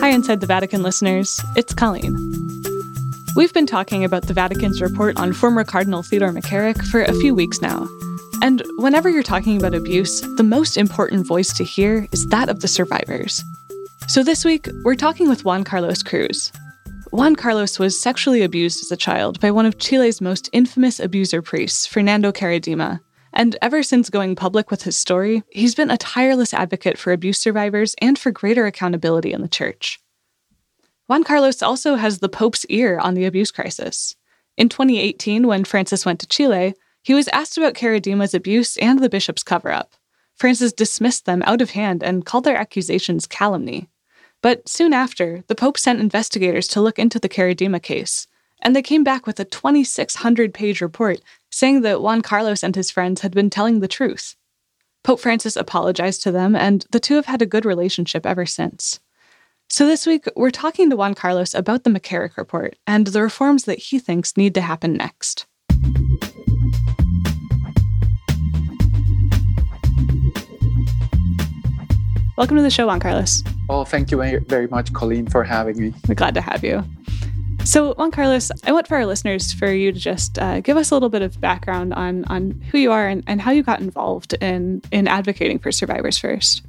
Hi, Inside the Vatican listeners. It's Colleen. We've been talking about the Vatican's report on former Cardinal Theodore McCarrick for a few weeks now. And whenever you're talking about abuse, the most important voice to hear is that of the survivors. So this week, we're talking with Juan Carlos Cruz. Juan Carlos was sexually abused as a child by one of Chile's most infamous abuser priests, Fernando Karadima. And ever since going public with his story, he's been a tireless advocate for abuse survivors and for greater accountability in the church. Juan Carlos also has the Pope's ear on the abuse crisis. In 2018, when Francis went to Chile, he was asked about Karadima's abuse and the bishop's cover up. Francis dismissed them out of hand and called their accusations calumny. But soon after, the Pope sent investigators to look into the Karadima case, and they came back with a 2,600 page report saying that Juan Carlos and his friends had been telling the truth. Pope Francis apologized to them, and the two have had a good relationship ever since. So, this week, we're talking to Juan Carlos about the McCarrick report and the reforms that he thinks need to happen next. Welcome to the show, Juan Carlos. Oh, thank you very much, Colleen, for having me. We're glad to have you. So, Juan Carlos, I want for our listeners for you to just uh, give us a little bit of background on on who you are and, and how you got involved in in advocating for survivors first.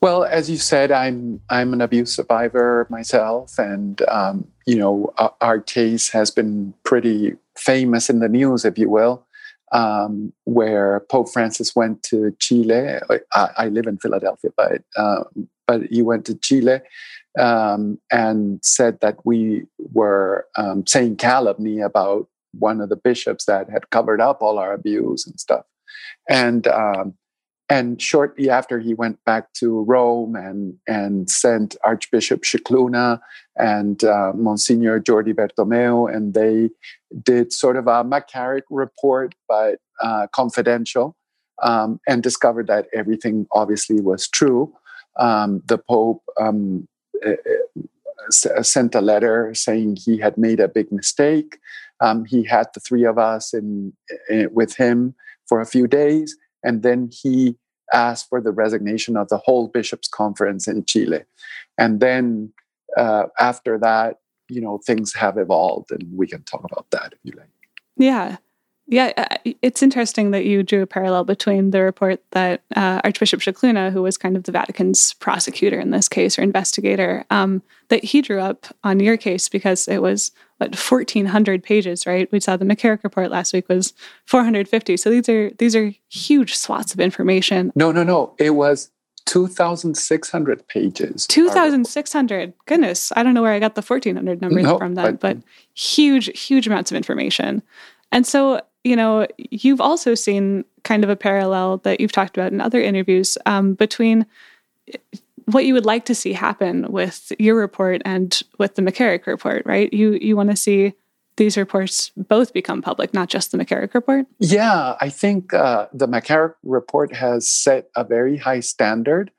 Well, as you said, I'm I'm an abuse survivor myself, and um, you know our, case has been pretty famous in the news, if you will um, where Pope Francis went to Chile. I, I live in Philadelphia, but uh, but he went to Chile um, and said that we were um, saying calumny about one of the bishops that had covered up all our abuse and stuff. And um, and shortly after, he went back to Rome and and sent Archbishop Scicluna and uh, Monsignor Jordi Bertomeu, and they did sort of a McCarrick report, but uh, confidential, um, and discovered that everything obviously was true. Um, the Pope um, sent a letter saying he had made a big mistake. Um, he had the three of us in, in with him for a few days and then he asked for the resignation of the whole bishops' conference in Chile. And then uh, after that, you know, things have evolved, and we can talk about that if you like. Yeah. Yeah, uh, it's interesting that you drew a parallel between the report that uh, Archbishop Scicluna, who was kind of the Vatican's prosecutor in this case or investigator, um, that he drew up on your case because it was what 1,400 pages, right? We saw the McCarrick report last week was 450. So these are these are huge swaths of information. No, no, no. It was 2,600 pages. 2,600. Goodness, I don't know where I got the 1,400 number no, from then, but, but huge, huge amounts of information. And so you know, you've also seen kind of a parallel that you've talked about in other interviews um, between what you would like to see happen with your report and with the McCarrick report, right? You you want to see these reports both become public, not just the McCarrick report. Yeah, I think uh, the McCarrick report has set a very high standard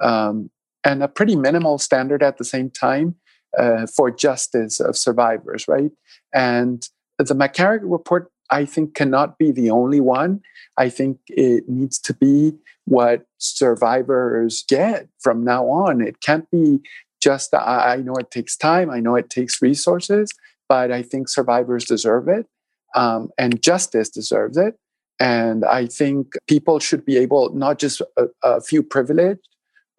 um, and a pretty minimal standard at the same time uh, for justice of survivors, right? And the McCarrick report I think cannot be the only one. I think it needs to be what survivors get from now on. It can't be just, I know it takes time, I know it takes resources, but I think survivors deserve it um, and justice deserves it. And I think people should be able, not just a, a few privileged,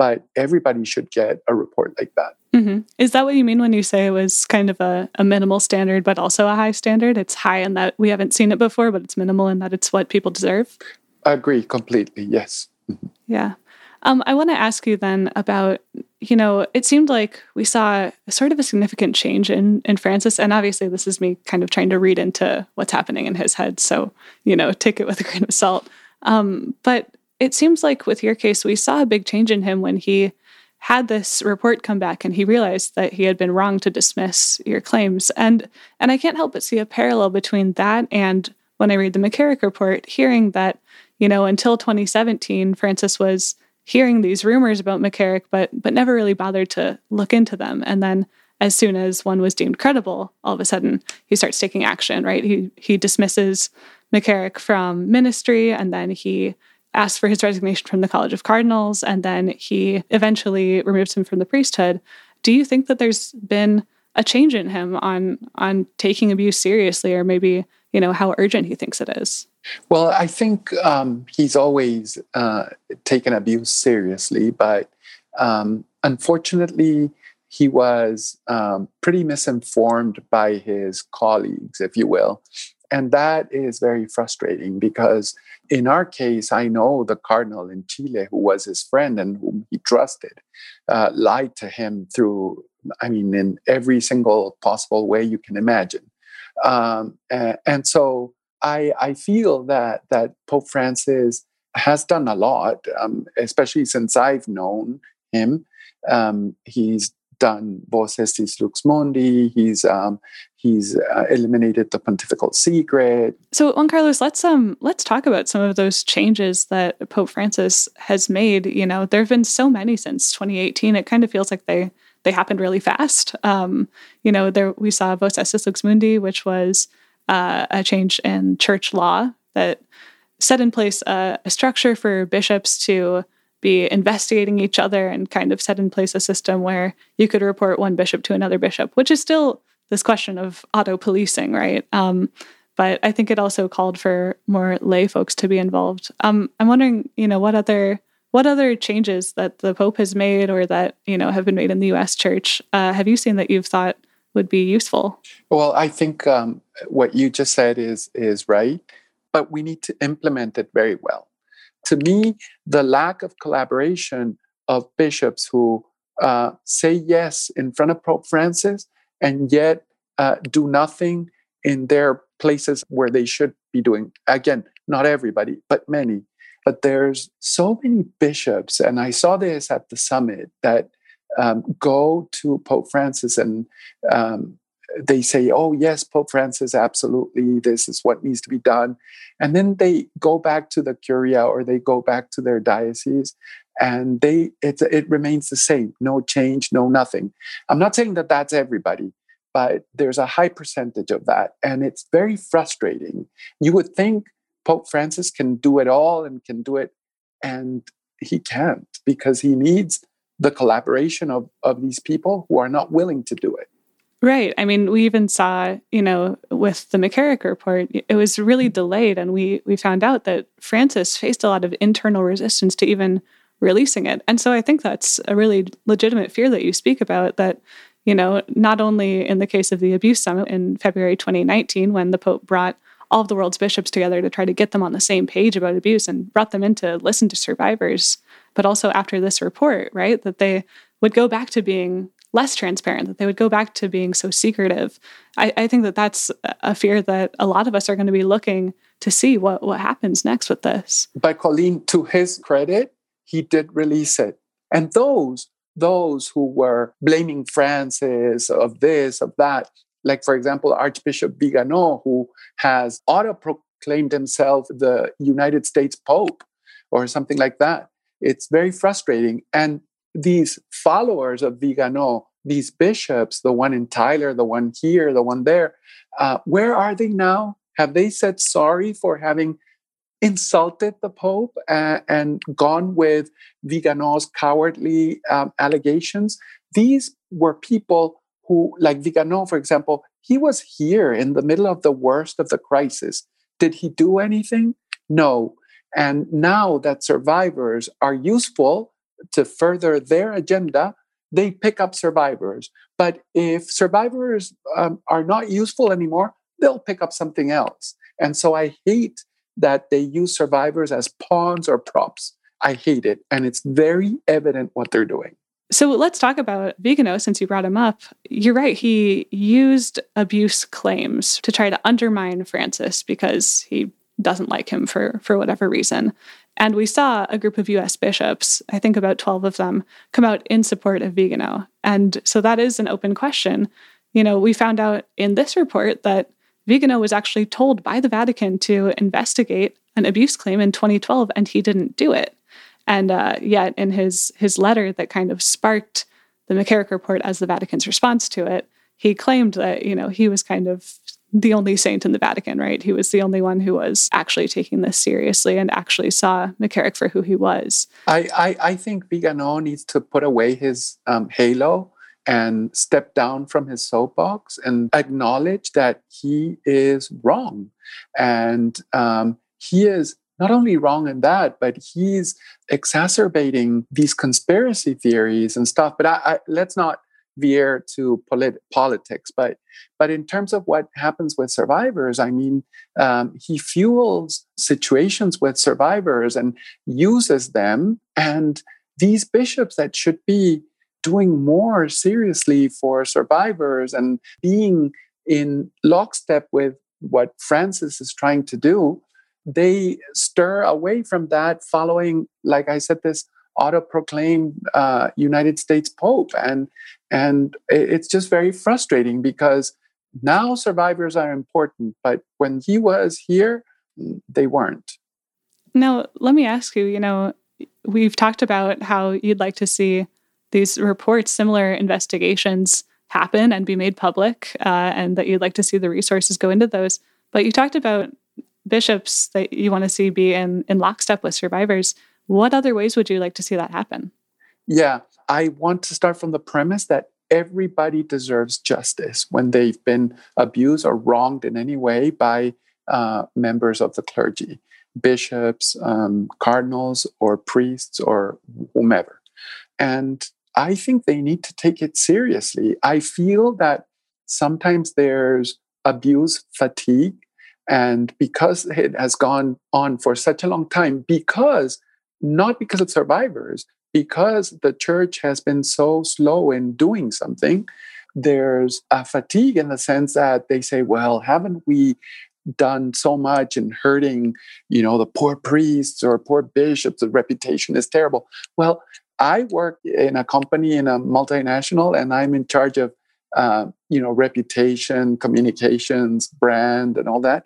but everybody should get a report like that. Mm-hmm. Is that what you mean when you say it was kind of a, a, minimal standard, but also a high standard? It's high in that we haven't seen it before, but it's minimal in that it's what people deserve? I agree completely, yes. Mm-hmm. Yeah. Um, I want to ask you then about, you know, it seemed like we saw sort of a significant change in, in Francis. And obviously, this is me kind of trying to read into what's happening in his head. So, you know, take it with a grain of salt. Um, but it seems like with your case, we saw a big change in him when he had this report come back and he realized that he had been wrong to dismiss your claims. And and I can't help but see a parallel between that and when I read the McCarrick report, hearing that, you know, until 2017, Francis was hearing these rumors about McCarrick, but but never really bothered to look into them. And then as soon as one was deemed credible, all of a sudden he starts taking action, right? He he dismisses McCarrick from ministry and then he asked for his resignation from the College of Cardinals, and then he eventually removed him from the priesthood. Do you think that there's been a change in him on on taking abuse seriously, or maybe you know how urgent he thinks it is? Well, I think um, he's always uh, taken abuse seriously, but um, unfortunately, he was um, pretty misinformed by his colleagues, if you will. And that is very frustrating because, in our case, I know the cardinal in Chile, who was his friend and whom he trusted, uh, lied to him through, I mean, in every single possible way you can imagine. Um, and, and, so I, I feel that that Pope Francis has done a lot, um, especially since I've known him. Um, he's done Vos Estis Lux Mundi. He's um, he's uh, eliminated the pontifical secret. So, Juan Carlos, let's um let's talk about some of those changes that Pope Francis has made. You know, there have been so many since 2018. It kind of feels like they they happened really fast. Um, you know, there we saw Vos Estis Lux Mundi, which was uh, a change in church law that set in place a, a structure for bishops to be investigating each other and kind of set in place a system where you could report one bishop to another bishop, which is still this question of auto policing, right? Um, but I think it also called for more lay folks to be involved. Um, I'm wondering, you know, what other what other changes that the Pope has made or that you know have been made in the U.S. Church uh, have you seen that you've thought would be useful? Well, I think um, what you just said is is right, but we need to implement it very well to me, the lack of collaboration of bishops who uh, say yes in front of Pope Francis and yet uh, do nothing in their places where they should be doing. Again, not everybody, but many. But there's so many bishops, and I saw this at the summit that um, go to Pope Francis and um, they say, oh, yes, Pope Francis, absolutely, this is what needs to be done. And then they go back to the curia or they go back to their diocese and they it, it remains the same no change no nothing. I'm not saying that that's everybody but there's a high percentage of that and it's very frustrating. You would think pope francis can do it all and can do it and he can't because he needs the collaboration of, of these people who are not willing to do it Right. I mean, we even saw, you know, with the McCarrick report, it was really mm-hmm. delayed, and we we found out that Francis faced a lot of internal resistance to even releasing it. And so I think that's a really legitimate fear that you speak about. That you know, not only in the case of the abuse summit in February 2019, when the Pope brought all of the world's bishops together to try to get them on the same page about abuse and brought them in to listen to survivors, but also after this report, right, that they would go back to being less transparent, that they would go back to being so secretive. I, I think that that's a fear that a lot of us are going to be looking to see what, what happens next with this. But Colleen, to his credit, he did release it. And those, those who were blaming Francis of this, of that, like for example, Archbishop Vigano, who has auto proclaimed himself the United States Pope or something like that. It's very frustrating. And these followers of Vigano, these bishops, the one in Tyler, the one here, the one there, uh, where are they now? Have they said sorry for having insulted the Pope uh, and gone with Vigano's cowardly um, allegations? These were people who, like Vigano, for example, he was here in the middle of the worst of the crisis. Did he do anything? No. And now that survivors are useful to further their agenda, they pick up survivors. But if survivors um, are not useful anymore, they'll pick up something else. And so I hate that they use survivors as pawns or props. I hate it. And it's very evident what they're doing. So let's talk about Vigano since you brought him up. You're right. He used abuse claims to try to undermine Francis because he doesn't like him for for whatever reason. And we saw a group of US bishops, I think about 12 of them, come out in support of Vigano. And so that is an open question. You know, we found out in this report that Vigano was actually told by the Vatican to investigate an abuse claim in 2012, and he didn't do it. And uh, yet, in his his letter that kind of sparked the McCarrick report as the Vatican's response to it, he claimed that you know he was kind of the only saint in the Vatican, right? He was the only one who was actually taking this seriously and actually saw McCarrick for who he was. I, I, I think Vigano needs to put away his um, halo and step down from his soapbox and acknowledge that he is wrong. And um, he is not only wrong in that, but he's exacerbating these conspiracy theories and stuff. But I, I, let's not veer to polit- politics. But but in terms of what happens with survivors, I mean, um, he fuels situations with survivors and uses them. And these bishops that should be doing more seriously for survivors and being in lockstep with what Francis is trying to do, they stir away from that, following, like I said, this auto-proclaimed uh, United States Pope, and and it's just very frustrating because now survivors are important, but when he was here, they weren't. Now, let me ask you. You know, we've talked about how you'd like to see these reports, similar investigations happen and be made public, uh, and that you'd like to see the resources go into those. But you talked about bishops that you want to see be in, in lockstep with survivors. What other ways would you like to see that happen? Yeah, I want to start from the premise that everybody deserves justice when they've been abused or wronged in any way by uh, members of the clergy, bishops, um, cardinals, or priests, or whomever. And I think they need to take it seriously. I feel that sometimes there's abuse fatigue. And because it has gone on for such a long time, because not because of survivors, because the church has been so slow in doing something, there's a fatigue in the sense that they say, well, haven't we done so much in hurting, you know, the poor priests or poor bishops? The reputation is terrible. Well, I work in a company in a multinational, and I'm in charge of uh, you know reputation, communications, brand, and all that.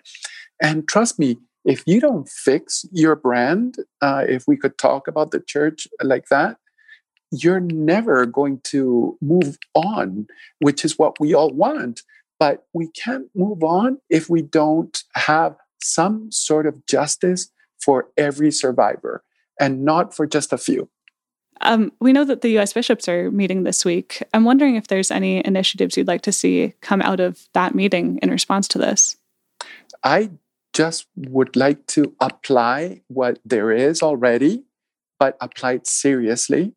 And trust me, if you don't fix your brand, uh, if we could talk about the church like that, you're never going to move on, which is what we all want. But we can't move on if we don't have some sort of justice for every survivor and not for just a few. Um, we know that the US bishops are meeting this week. I'm wondering if there's any initiatives you'd like to see come out of that meeting in response to this. I just would like to apply what there is already, but apply it seriously.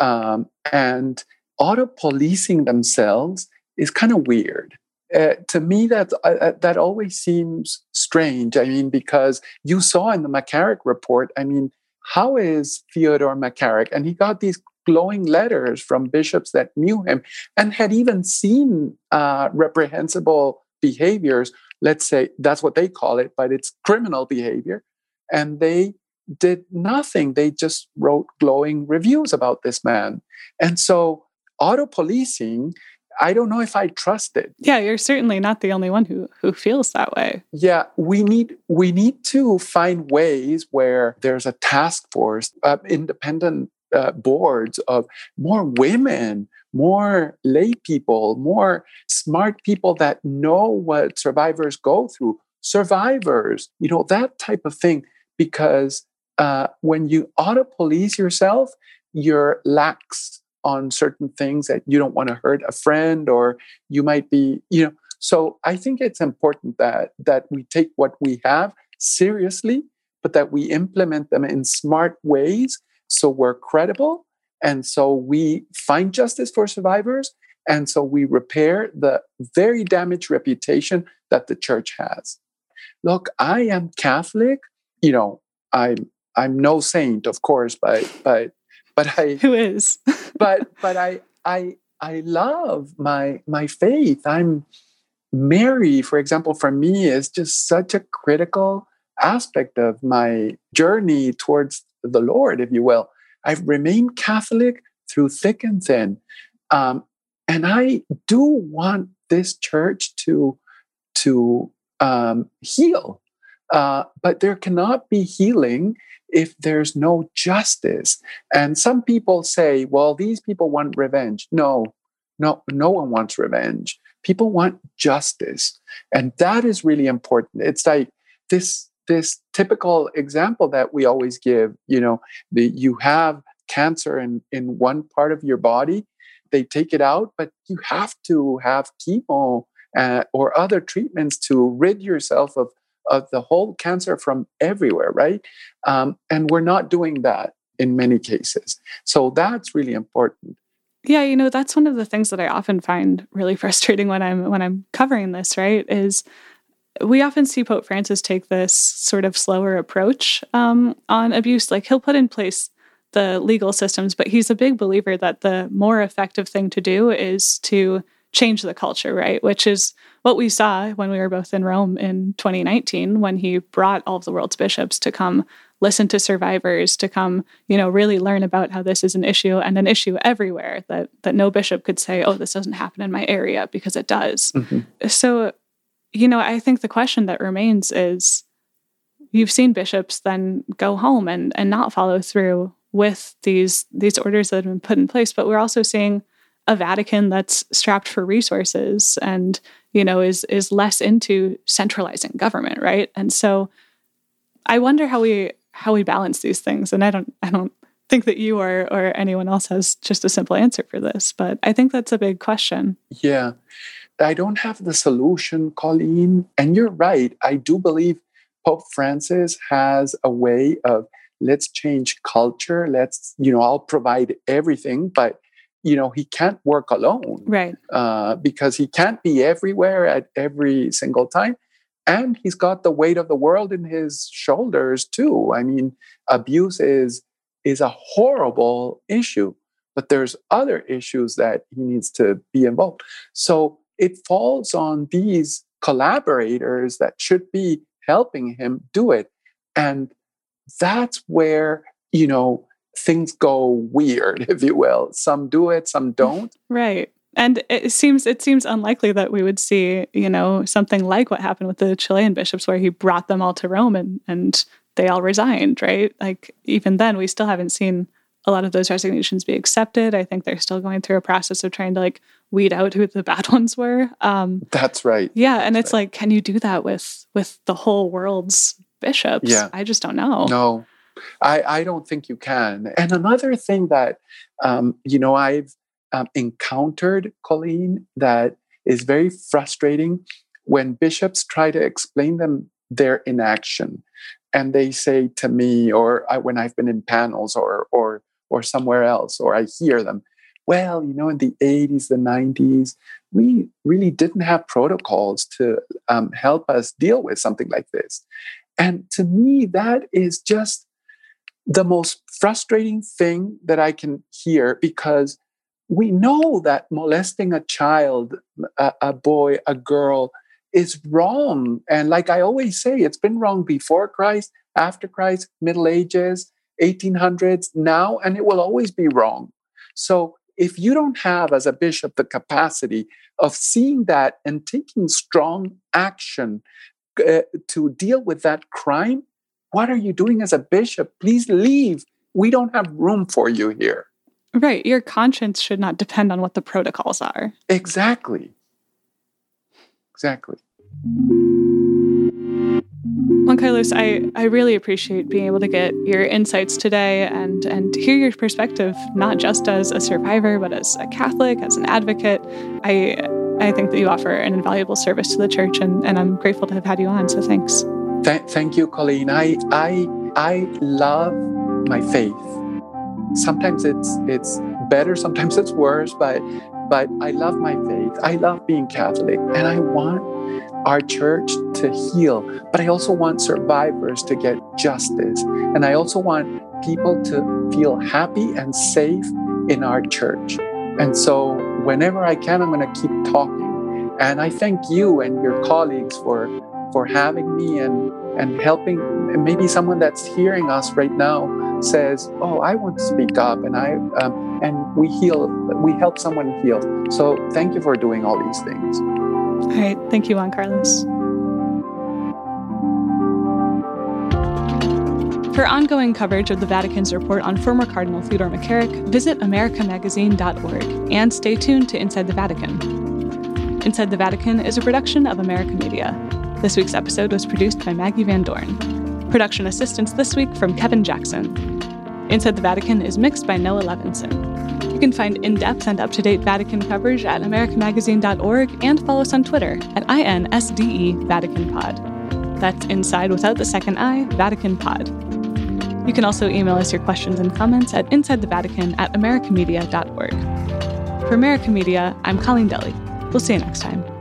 Um, and auto policing themselves is kind of weird. Uh, to me, that uh, uh, that always seems strange. I mean, because you saw in the McCarrick report. I mean, how is Theodore McCarrick? And he got these glowing letters from bishops that knew him and had even seen uh, reprehensible behaviors. Let's say that's what they call it, but it's criminal behavior. And they did nothing. They just wrote glowing reviews about this man. And so auto policing I don't know if I trust it. Yeah, you're certainly not the only one who who feels that way. Yeah, we need we need to find ways where there's a task force, uh, independent uh, boards of more women, more lay people, more smart people that know what survivors go through, survivors, you know, that type of thing. Because uh, when you auto police yourself, you're lax on certain things that you don't want to hurt a friend or you might be you know so i think it's important that that we take what we have seriously but that we implement them in smart ways so we're credible and so we find justice for survivors and so we repair the very damaged reputation that the church has look i am catholic you know i'm i'm no saint of course but but but I who is but but I I I love my my faith. I'm Mary, for example, for me is just such a critical aspect of my journey towards the Lord, if you will. I've remained Catholic through thick and thin, um, and I do want this church to to um, heal, uh, but there cannot be healing if there's no justice. And some people say, well, these people want revenge. No, no, no one wants revenge. people want justice. And that is really important. It's like this this typical example that we always give, you know, the, you have cancer in, in one part of your body, they take it out, but you have to have chemo uh, or other treatments to rid yourself of, of the whole cancer from everywhere, right? Um, and we're not doing that in many cases. So that's really important. Yeah, you know, that's one of the things that I often find really frustrating when I'm when I'm covering this, right? Is we often see Pope Francis take this sort of slower approach um, on abuse. Like he'll put in place the legal systems, but he's a big believer that the more effective thing to do is to change the culture, right? Which is what we saw when we were both in Rome in 2019 when he brought all of the world's bishops to come listen to survivors, to come, you know, really learn about how this is an issue and an issue everywhere that that no bishop could say, "Oh, this doesn't happen in my area," because it does. Mm-hmm. So, you know, I think the question that remains is you've seen bishops then go home and and not follow through with these these orders that have been put in place, but we're also seeing a Vatican that's strapped for resources and you know is is less into centralizing government, right? And so I wonder how we how we balance these things. And I don't I don't think that you or or anyone else has just a simple answer for this, but I think that's a big question. Yeah. I don't have the solution, Colleen. And you're right. I do believe Pope Francis has a way of let's change culture. Let's, you know, I'll provide everything, but you know he can't work alone right uh, because he can't be everywhere at every single time and he's got the weight of the world in his shoulders too i mean abuse is is a horrible issue but there's other issues that he needs to be involved so it falls on these collaborators that should be helping him do it and that's where you know things go weird, if you will. Some do it, some don't. Right. And it seems it seems unlikely that we would see, you know, something like what happened with the Chilean bishops, where he brought them all to Rome and and they all resigned, right? Like even then, we still haven't seen a lot of those resignations be accepted. I think they're still going through a process of trying to like weed out who the bad ones were. Um, That's right. Yeah, and That's it's right. like, can you do that with with the whole world's bishops? Yeah. I just don't know. No, I, I don't think you can. And another thing that, um, you know, I've um, encountered, Colleen, that is very frustrating when bishops try to explain them their inaction. And they say to me, or I, when I've been in panels or, or, or somewhere else, or I hear them, well, you know, in the 80s, the 90s, we really didn't have protocols to um, help us deal with something like this. And to me, that is just the most frustrating thing that I can hear because we know that molesting a child, a, a, boy, a girl is wrong. And like I always say, it's been wrong before Christ, after Christ, Middle Ages, 1800s, now, and it will always be wrong. So if you don't have, as a bishop, the capacity of seeing that and taking strong action uh, to deal with that crime, what are you doing as a bishop? Please leave. We don't have room for you here. Right. Your conscience should not depend on what the protocols are. Exactly. Exactly. Juan Carlos, I, I really appreciate being able to get your insights today and, and hear your perspective, not just as a survivor, but as a Catholic, as an advocate. I I think that you offer an invaluable service to the church, and, and I'm grateful to have had you on. So thanks. Th- thank you, Colleen. I, I, I love my faith. Sometimes it's it's better, sometimes it's worse, but but I love my faith. I love being Catholic, and I want our church to heal. But I also want survivors to get justice, and I also want people to feel happy and safe in our church. And so, whenever I can, I'm going to keep talking. And I thank you and your colleagues for for having me and and helping and maybe someone that's hearing us right now says oh i want to speak up and i um, and we heal we help someone heal so thank you for doing all these things all right thank you juan carlos For ongoing coverage of the Vatican's report on former Cardinal Theodore McCarrick, visit americamagazine.org and stay tuned to Inside the Vatican. Inside the Vatican is a production of America Media. This week's episode was produced by Maggi Van Dorn. Production assistance this week from Kevin Jackson. Inside the Vatican is mixed by Noah Levinson. You can find in depth and up to date Vatican coverage at americamagazine.org and follow us on Twitter at INSDE Vatican Pod. That's inside without the second I, Vatican Pod. You can also email us your questions and comments at insidethevatican at americamedia.org. For America Media, I'm Colleen Dulle. We'll see you next time.